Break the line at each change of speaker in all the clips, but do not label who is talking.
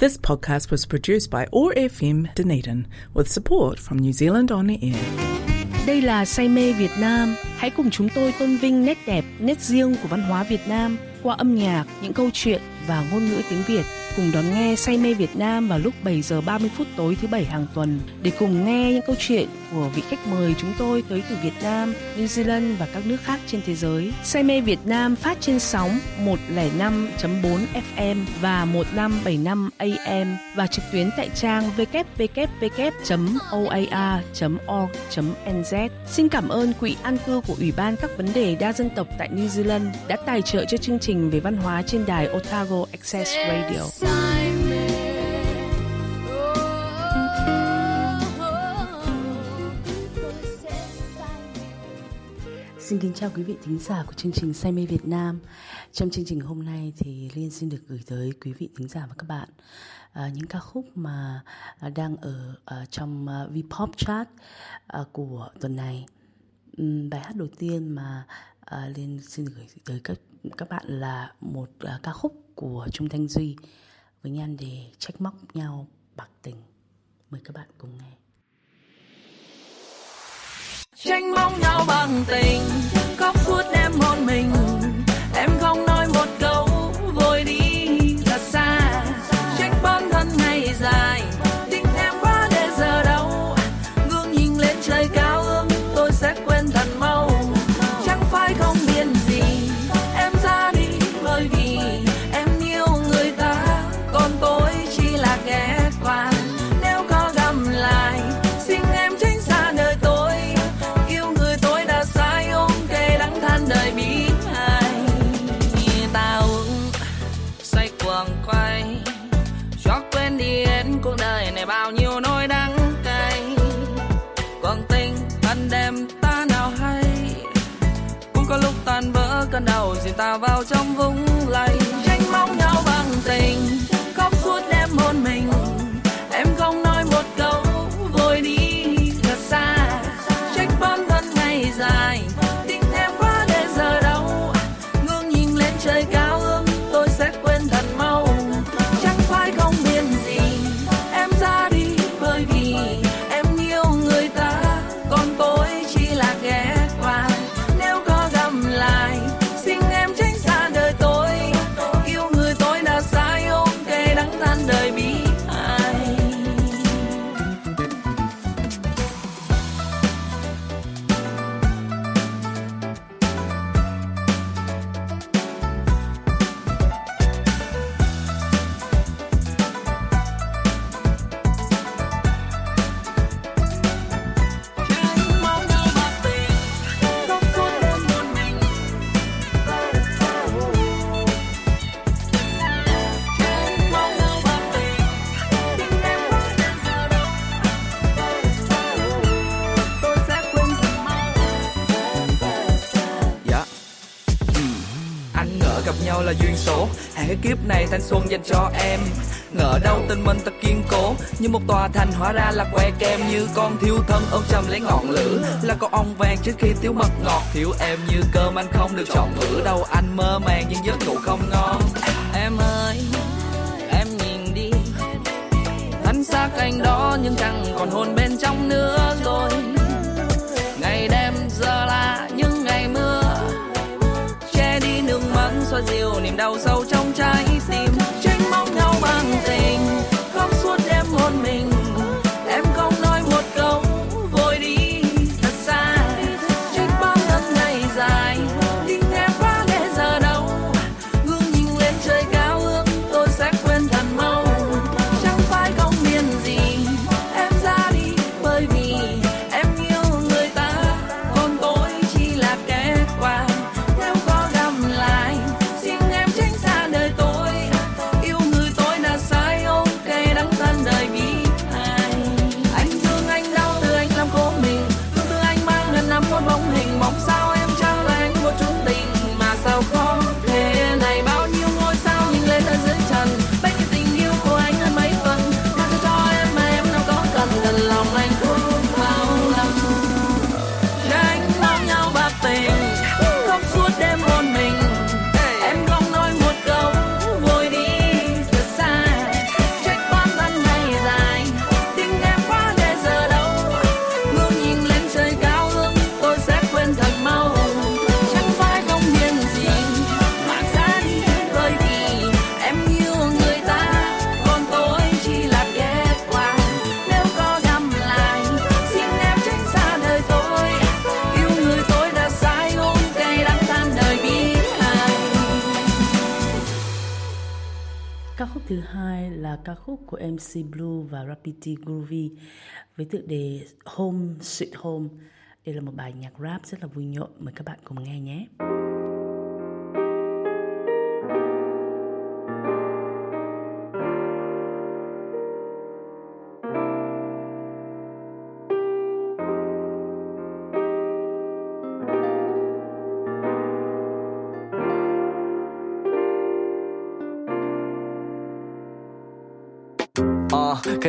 This podcast was produced by ORFM Dunedin with support from New Zealand On Air.
Đây là Say mê Việt Nam. Hãy cùng chúng tôi tôn vinh nét đẹp, nét riêng của văn hóa Việt Nam qua âm nhạc, những câu chuyện và ngôn ngữ tiếng Việt cùng đón nghe Say mê Việt Nam vào lúc 7 giờ 30 phút tối thứ bảy hàng tuần để cùng nghe những câu chuyện của vị khách mời chúng tôi tới từ Việt Nam, New Zealand và các nước khác trên thế giới. Say mê Việt Nam phát trên sóng 105.4 FM và 1575 AM và trực tuyến tại trang www.oar.org.nz. Xin cảm ơn Quỹ An cư của Ủy ban các vấn đề đa dân tộc tại New Zealand đã tài trợ cho chương trình về văn hóa trên đài Otago Access Radio. Xin kính chào quý vị thính giả của chương trình Say mê Việt Nam. Trong chương trình hôm nay thì Liên xin được gửi tới quý vị thính giả và các bạn à, những ca khúc mà à, đang ở à, trong à, Vpop chart à, của tuần này. Uhm, bài hát đầu tiên mà à, Liên xin gửi tới các các bạn là một à, ca khúc của Trung Thanh Duy với nhan đề trách móc nhau bạc tình. Mời các bạn cùng nghe
tranh mong nhau bằng tình, khóc suốt đêm hôn mình. Em không nói một câu, vội đi thật xa. Vào trong
vùng. Số cái kiếp này thanh xuân dành cho em. Ngỡ đâu tình mình ta kiên cố Như một tòa thành hóa ra là que kem. Như con thiếu thân ôm chầm lấy ngọn lửa Là con ong vàng trước khi thiếu mật ngọt. Thiếu em như cơm anh không được chọn bữa đâu Anh mơ màng nhưng giấc ngủ không ngon.
Em ơi, em nhìn đi. Thân xác anh đó nhưng chẳng còn hồn bên trong nữa.
MC Blue và Rapiti Groovy với tựa đề Home Sweet Home. Đây là một bài nhạc rap rất là vui nhộn, mời các bạn cùng nghe nhé.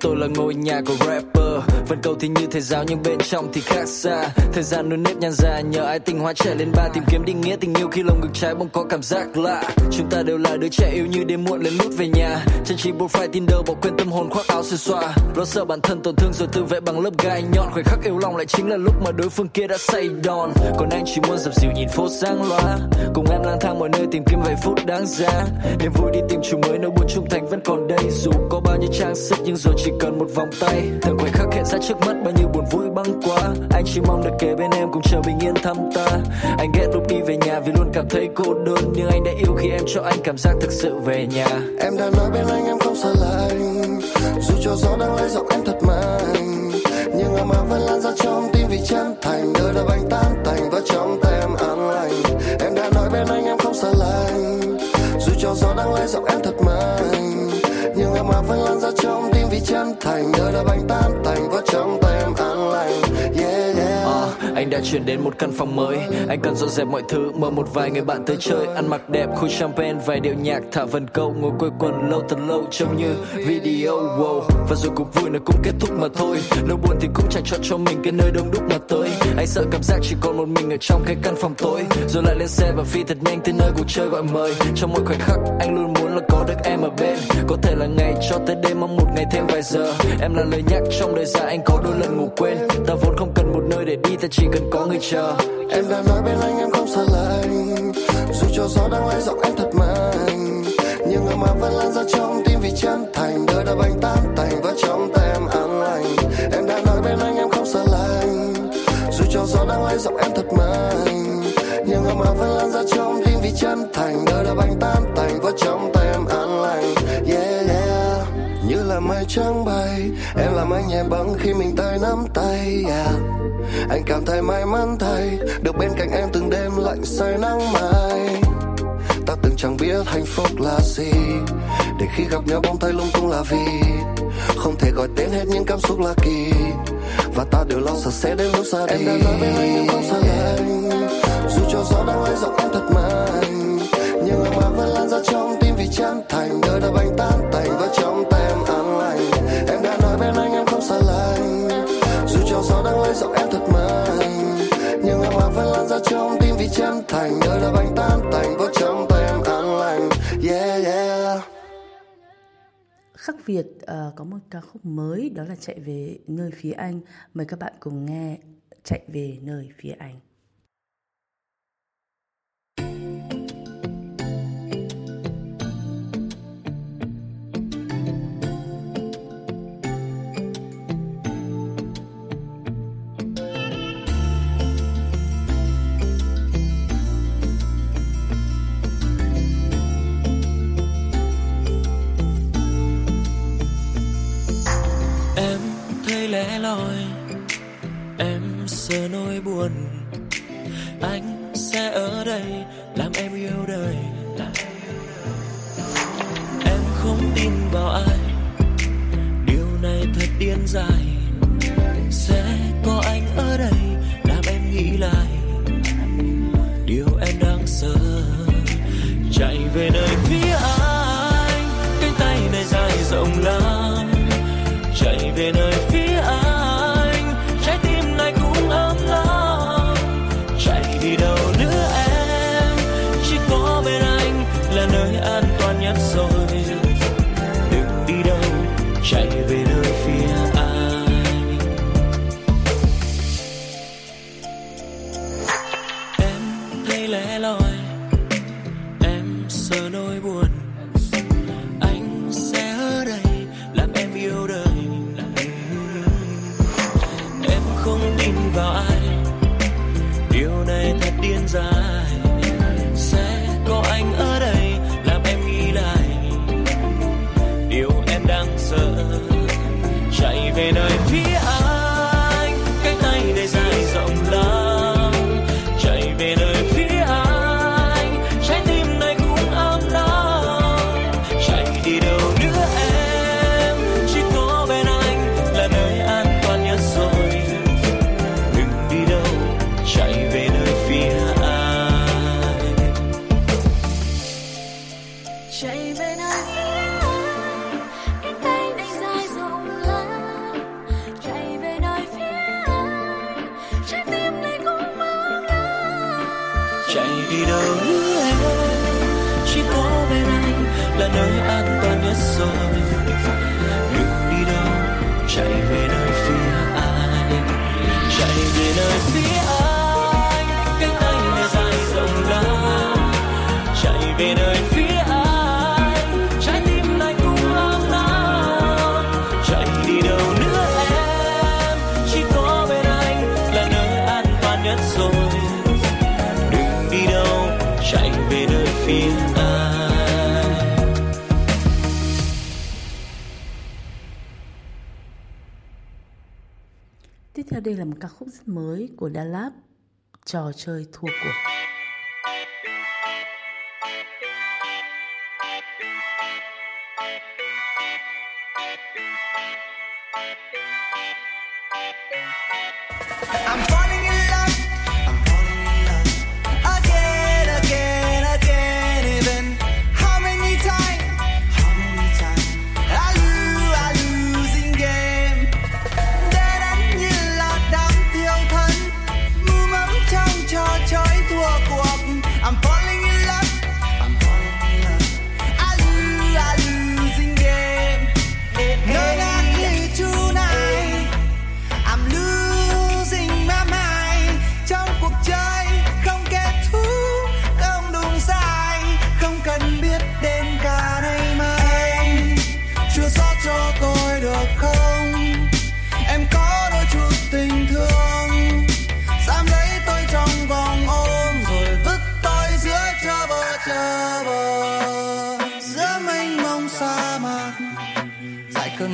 Tôi là ngôi nhà của rapper vẫn cầu thì như thầy giáo, nhưng bên trong thì khác xa. Thời gian nuôi nếp nhăn già nhờ ai tình hóa trẻ lên ba. Tìm kiếm định nghĩa tình yêu khi lồng ngực trái bỗng có cảm giác lạ. Chúng ta đều là đứa trẻ yêu như đêm muộn lên nút về nhà. Trang trí profile Tinder bỏ quên tâm hồn khoác áo xì xoa Lo sợ bản thân tổn thương rồi tự vệ bằng lớp gai nhọn. Khoảnh khắc yêu lòng lại chính là lúc mà đối phương kia đã say đòn. Còn anh chỉ muốn dập dìu nhìn phố sáng loa. Cùng em lang thang mọi nơi tìm kiếm vài phút đáng giá. Niềm vui đi tìm chủ mới, nỗi buồn trung thành vẫn còn đây. Dù có bao nhiêu trang sức, nhưng rồi chỉ cần một vòng tay. Từng khoảnh khắc hẹn ra trước mắt bao nhiêu buồn vui băng qua. Anh chỉ mong được kề bên em cùng chờ bình yên thăm ta. Anh ghét lúc đi về nhà vì luôn cảm thấy cô đơn, nhưng anh đã yêu khi em cho anh cảm giác thực sự về nhà.
Em đã nói bên anh, em không sợ lạnh. Dù cho gió đang lấy giọng em thật mạnh, nhưng em mà vẫn lan ra trong tim vì chân thành. Đời đã bánh tan tành và trong tay em an lành. Em đã nói bên anh, em không sợ lạnh. Dù cho gió đang lấy giọng em thật mạnh, nhưng em mà vẫn lan ra trong tim vì chân thành. Đời đã bánh
đã chuyển đến một căn phòng mới. Anh cần dọn dẹp mọi thứ mời một vài người bạn tới chơi, ăn mặc đẹp khu champagne, vài điệu nhạc, thả vần câu, ngồi quây quần lâu thật lâu, trông như video, wow. Và rồi cuộc vui nó cũng kết thúc mà thôi. Nỗi buồn thì cũng chẳng chọn cho mình cái nơi đông đúc mà tới. Anh sợ cảm giác chỉ còn một mình ở trong cái căn phòng tối. Rồi lại lên xe và phi thật nhanh tới nơi cuộc chơi gọi mời. Trong mỗi khoảnh khắc, anh luôn muốn là có được em ở bên. Có thể là ngày cho tới đêm mong một ngày thêm vài giờ. Em là lời nhắc trong đời dài, anh có đôi lần ngủ quên. Ta vốn không cần một nơi để đi, ta chỉ cần có người chờ
em đã nói bên anh em không sợ lạnh dù cho gió đang lay giọng em thật mạnh. Nhưng mà vẫn lan ra trong tim vì chân thành. Đời đã bánh tan tành anh nhẹ bẫng khi mình tay nắm tay yeah anh cảm thấy may mắn thay được bên cạnh em từng đêm lạnh say nắng mai. Ta từng chẳng biết hạnh phúc là gì để khi gặp nhau bỗng thấy lung tung là vì. Không thể gọi tên hết những cảm xúc là kỳ và ta đều lo sợ sẽ đến lúc xa đi. em đã nói bên anh em không xa lạnh dù cho gió đang lấy giọng em thật mạnh nhưng em mà vẫn lan ra trong tim vì chân thành
Khắc Việt uh, có một ca khúc mới đó là chạy về nơi phía anh. Mời các bạn cùng nghe chạy về nơi phía anh.
Giờ nỗi buồn, anh sẽ ở đây làm em yêu đời em không tin vào ai, điều này thật điên dài. vào điều này thật điên dài sẽ có anh ở đây làm em nghĩ lại. Điều em đang sợ, chạy về nơi chạy đi đâu em chỉ có bên anh là nơi an toàn nhất rồi. Đừng đi đâu, chạy về nơi phía anh.
Chạy về nơi phía anh, cánh tay này
dài rộng lắm chạy về nơi phía
đây là một ca khúc rất mới của Dalab, trò chơi thua cuộc.
I'm falling in love.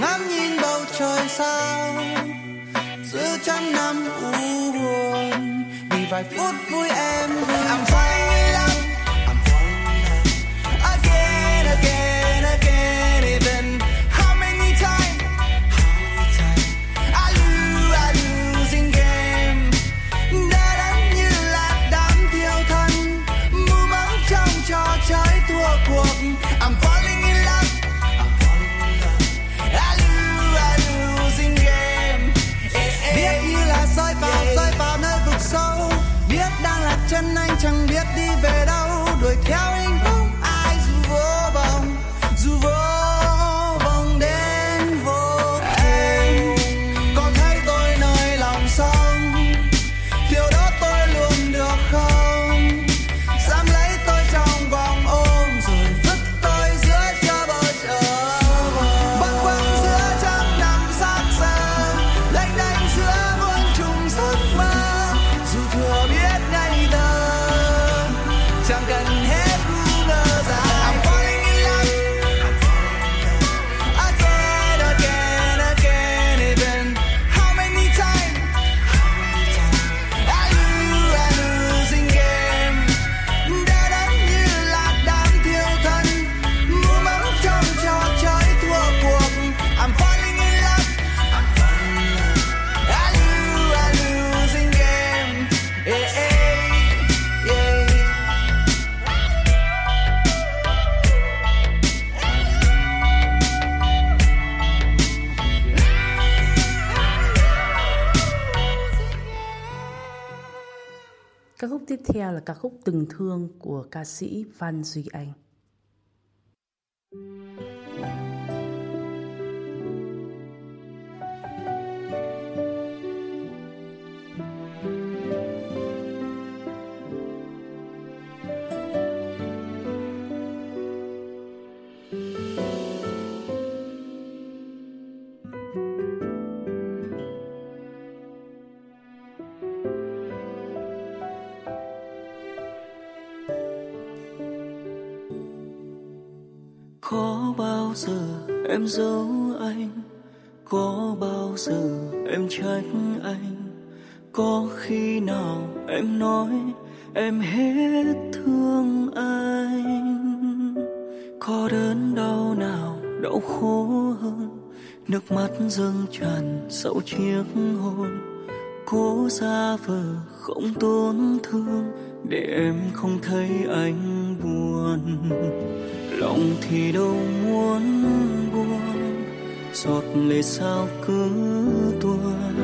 ngắm nhìn bầu trời sao giữa trăm năm u buồn, vì vài phút vui em vui I'm fine.
ca khúc Từng Thương của ca sĩ Phan Duy Anh.
Thank you. em giấu anh. Có bao giờ em trách anh? Có khi nào em nói em hết thương anh? Có đớn đau nào, đau khổ hơn? Nước mắt dâng tràn sau chiếc hôn. Cố ra vờ không tổn thương để em không thấy anh buồn lòng thì đâu muốn buồn. Giọt lệ sao cứ tuôn.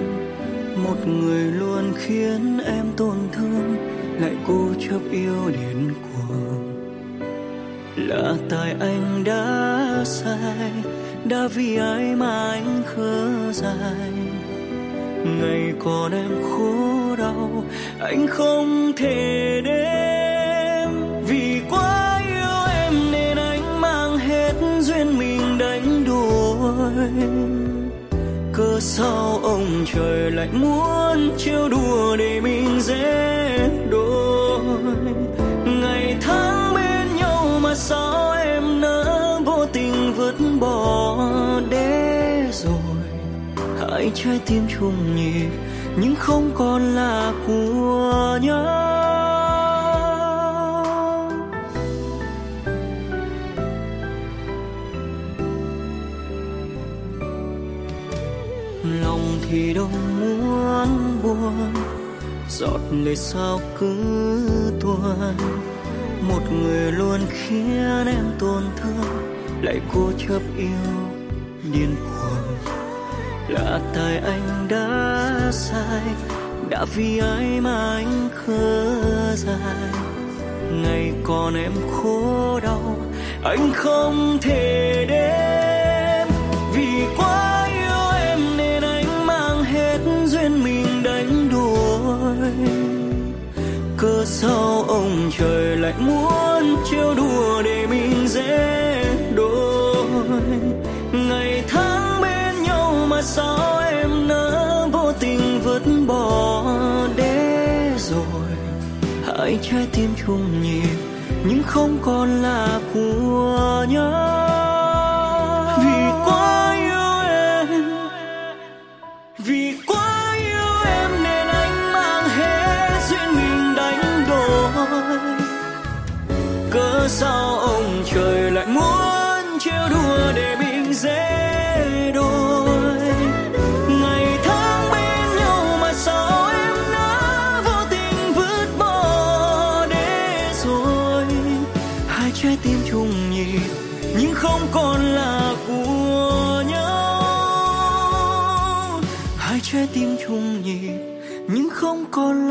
Một người luôn khiến em tổn thương, lại cố chấp yêu đến cuồng. Là tại anh đã sai, đã vì ai mà anh khờ dài ngày còn em khổ đau, anh không thể đêm vì quá đuổi cơ sao ông trời lại muốn trêu đùa để mình dễ đôi? Ngày tháng bên nhau mà sao em nỡ vô tình vứt bỏ để rồi? Hai trái tim chung nhịp, nhưng không còn là của nhau. Thì đâu muốn buồn. Giọt lệ sao cứ tuôn. Một người luôn khiến em tổn thương. Lại cố chấp yêu điên cuồng. Là tại anh đã sai. Đã vì ai mà anh khờ dài ngày còn em khổ đau. Anh không thể đến sao ông trời lại muốn trêu đùa để mình dễ đôi? Ngày tháng bên nhau mà sao em nỡ vô tình vứt bỏ để rồi? Hai trái tim chung nhịp, nhưng không còn là của nhau. Sao ông trời lại muốn trêu đùa để mình dễ đôi? Ngày tháng bên nhau mà sao em đã vô tình vứt bỏ để rồi? Hai trái tim chung nhịp, nhưng không còn là của nhau. Hai trái tim chung nhịp, nhưng không còn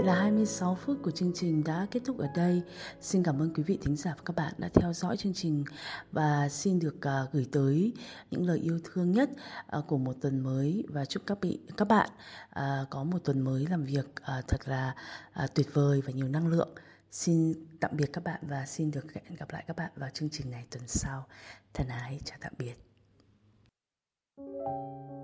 vậy là 26 phút của chương trình đã kết thúc ở đây. Xin cảm ơn quý vị thính giả và các bạn đã theo dõi chương trình và xin được uh, gửi tới những lời yêu thương nhất uh, của một tuần mới và chúc các vị các bạn uh, có một tuần mới làm việc uh, thật là uh, tuyệt vời và nhiều năng lượng. Xin tạm biệt các bạn và xin được hẹn gặp lại các bạn vào chương trình này tuần sau. Thân ái chào tạm biệt.
thì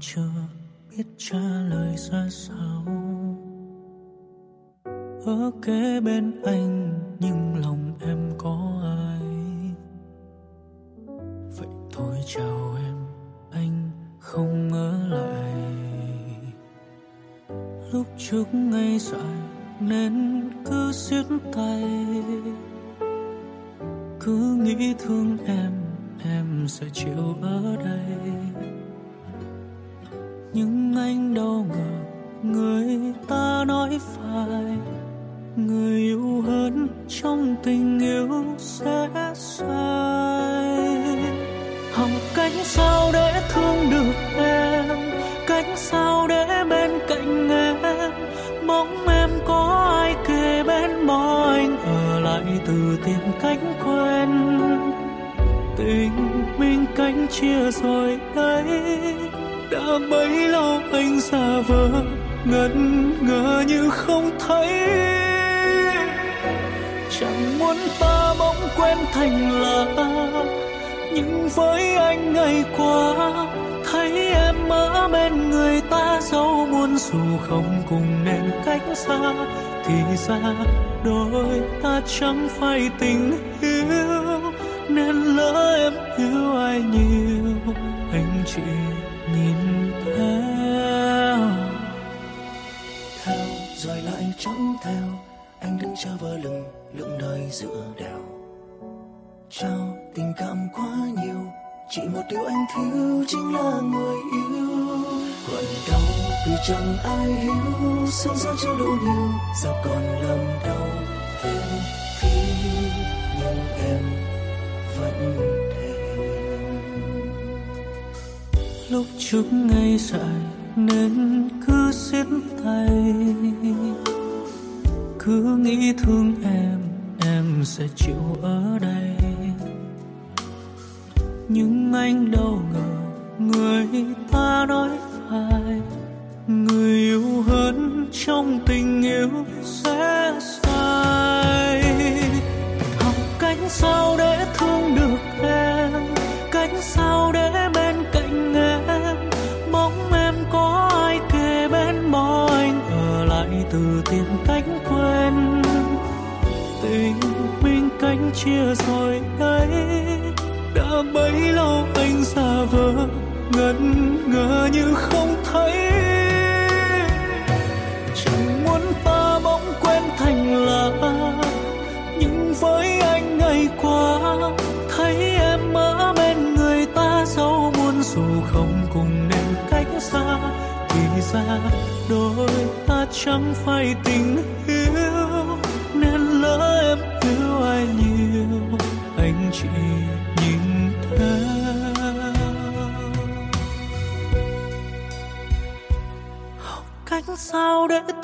chưa biết trả lời ra sao. Ở kế bên anh, nhưng lòng em có ai? Vậy thôi chào em, anh không ở lại. Lúc trước ngây dại nên cứ siết tay. Cứ nghĩ thương em em sẽ chịu ở đây nhưng anh đâu ngờ người ta nói phải. Người yêu hơn trong tình yêu sẽ sai học cách sao để thương được em? Cách sao để bên cạnh em? Mong em có ai kề bên mong anh? Ở lại từ tìm cánh quen. Tình mình cánh chia rồi đấy đã bấy lâu anh xa vờ ngẩn ngơ như không thấy. Chẳng muốn ta bỗng quen thành lạ nhưng với anh ngày qua, thấy em ở bên người ta dẫu muốn dù không cùng nên cách xa, thì ra đôi ta chẳng phải tình yêu, nên lỡ em yêu ai nhiều, anh chỉ nhìn theo.
Theo, rồi lại chẳng theo. Anh đứng chờ vơ lưng, lững nơi giữa đèo. Trao tình cảm quá nhiều, chỉ một điều anh thiếu chính là người yêu. Còn đau vì chẳng ai hiểu, sương gió chưa đủ nhiều, sao còn lầm đau
lúc chúng ngày dài nên cứ siết tay. Cứ nghĩ thương em em sẽ chịu ở đây. Nhưng anh đâu ngờ người ta nói phải người yêu hơn trong tình yêu sẽ xa chia rồi đấy đã bấy lâu anh xa vờ ngẩn ngơ như không thấy. Chẳng muốn ta bỗng quen thành lạ nhưng với anh ngày qua, thấy em ở bên người ta dẫu muốn dù không cùng nên cách xa thì ra đôi ta chẳng phải tình sao để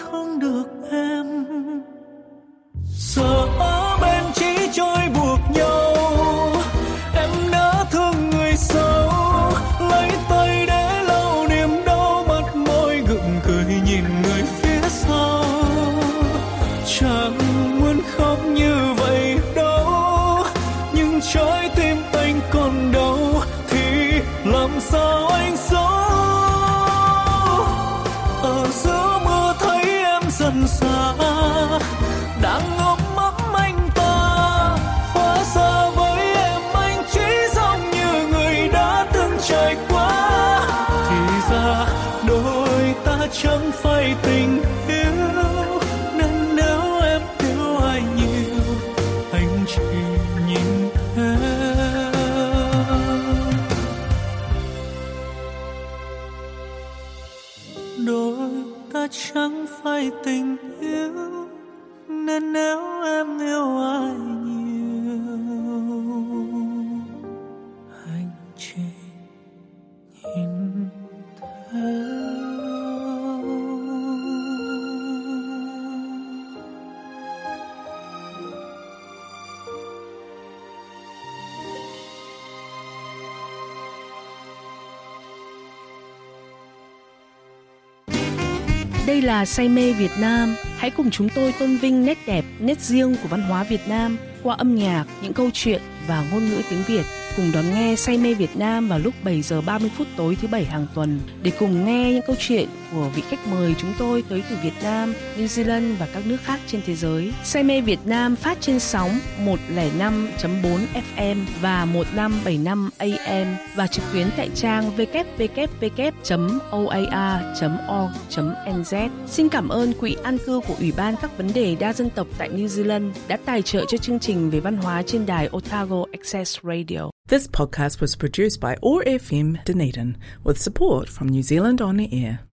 Đây là Say mê Việt Nam. Hãy cùng chúng tôi tôn vinh nét đẹp, nét riêng của văn hóa Việt Nam qua âm nhạc, những câu chuyện và ngôn ngữ tiếng Việt. Cùng đón nghe Say mê Việt Nam vào lúc 7 giờ 30 phút tối thứ bảy hàng tuần để cùng nghe những câu chuyện của vị khách mời chúng tôi tới từ Việt Nam, New Zealand và các nước khác trên thế giới. Say mê Việt Nam phát trên sóng 105.4 FM và 1575 AM và trực tuyến tại trang www.oar.org.nz. Xin cảm ơn Quỹ An cư của Ủy ban các vấn đề đa dân tộc tại New Zealand đã tài trợ cho chương trình về văn hóa trên đài Otago Access Radio.
This podcast was produced by ORFM Dunedin with support from New Zealand On Air.